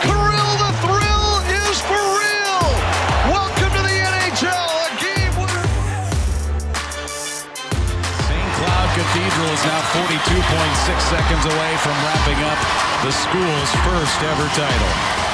Kirill the thrill is for real. Welcome to the NHL. A game winner. St. Cloud Cathedral is now 42.6 seconds away from wrapping up the school's first ever title.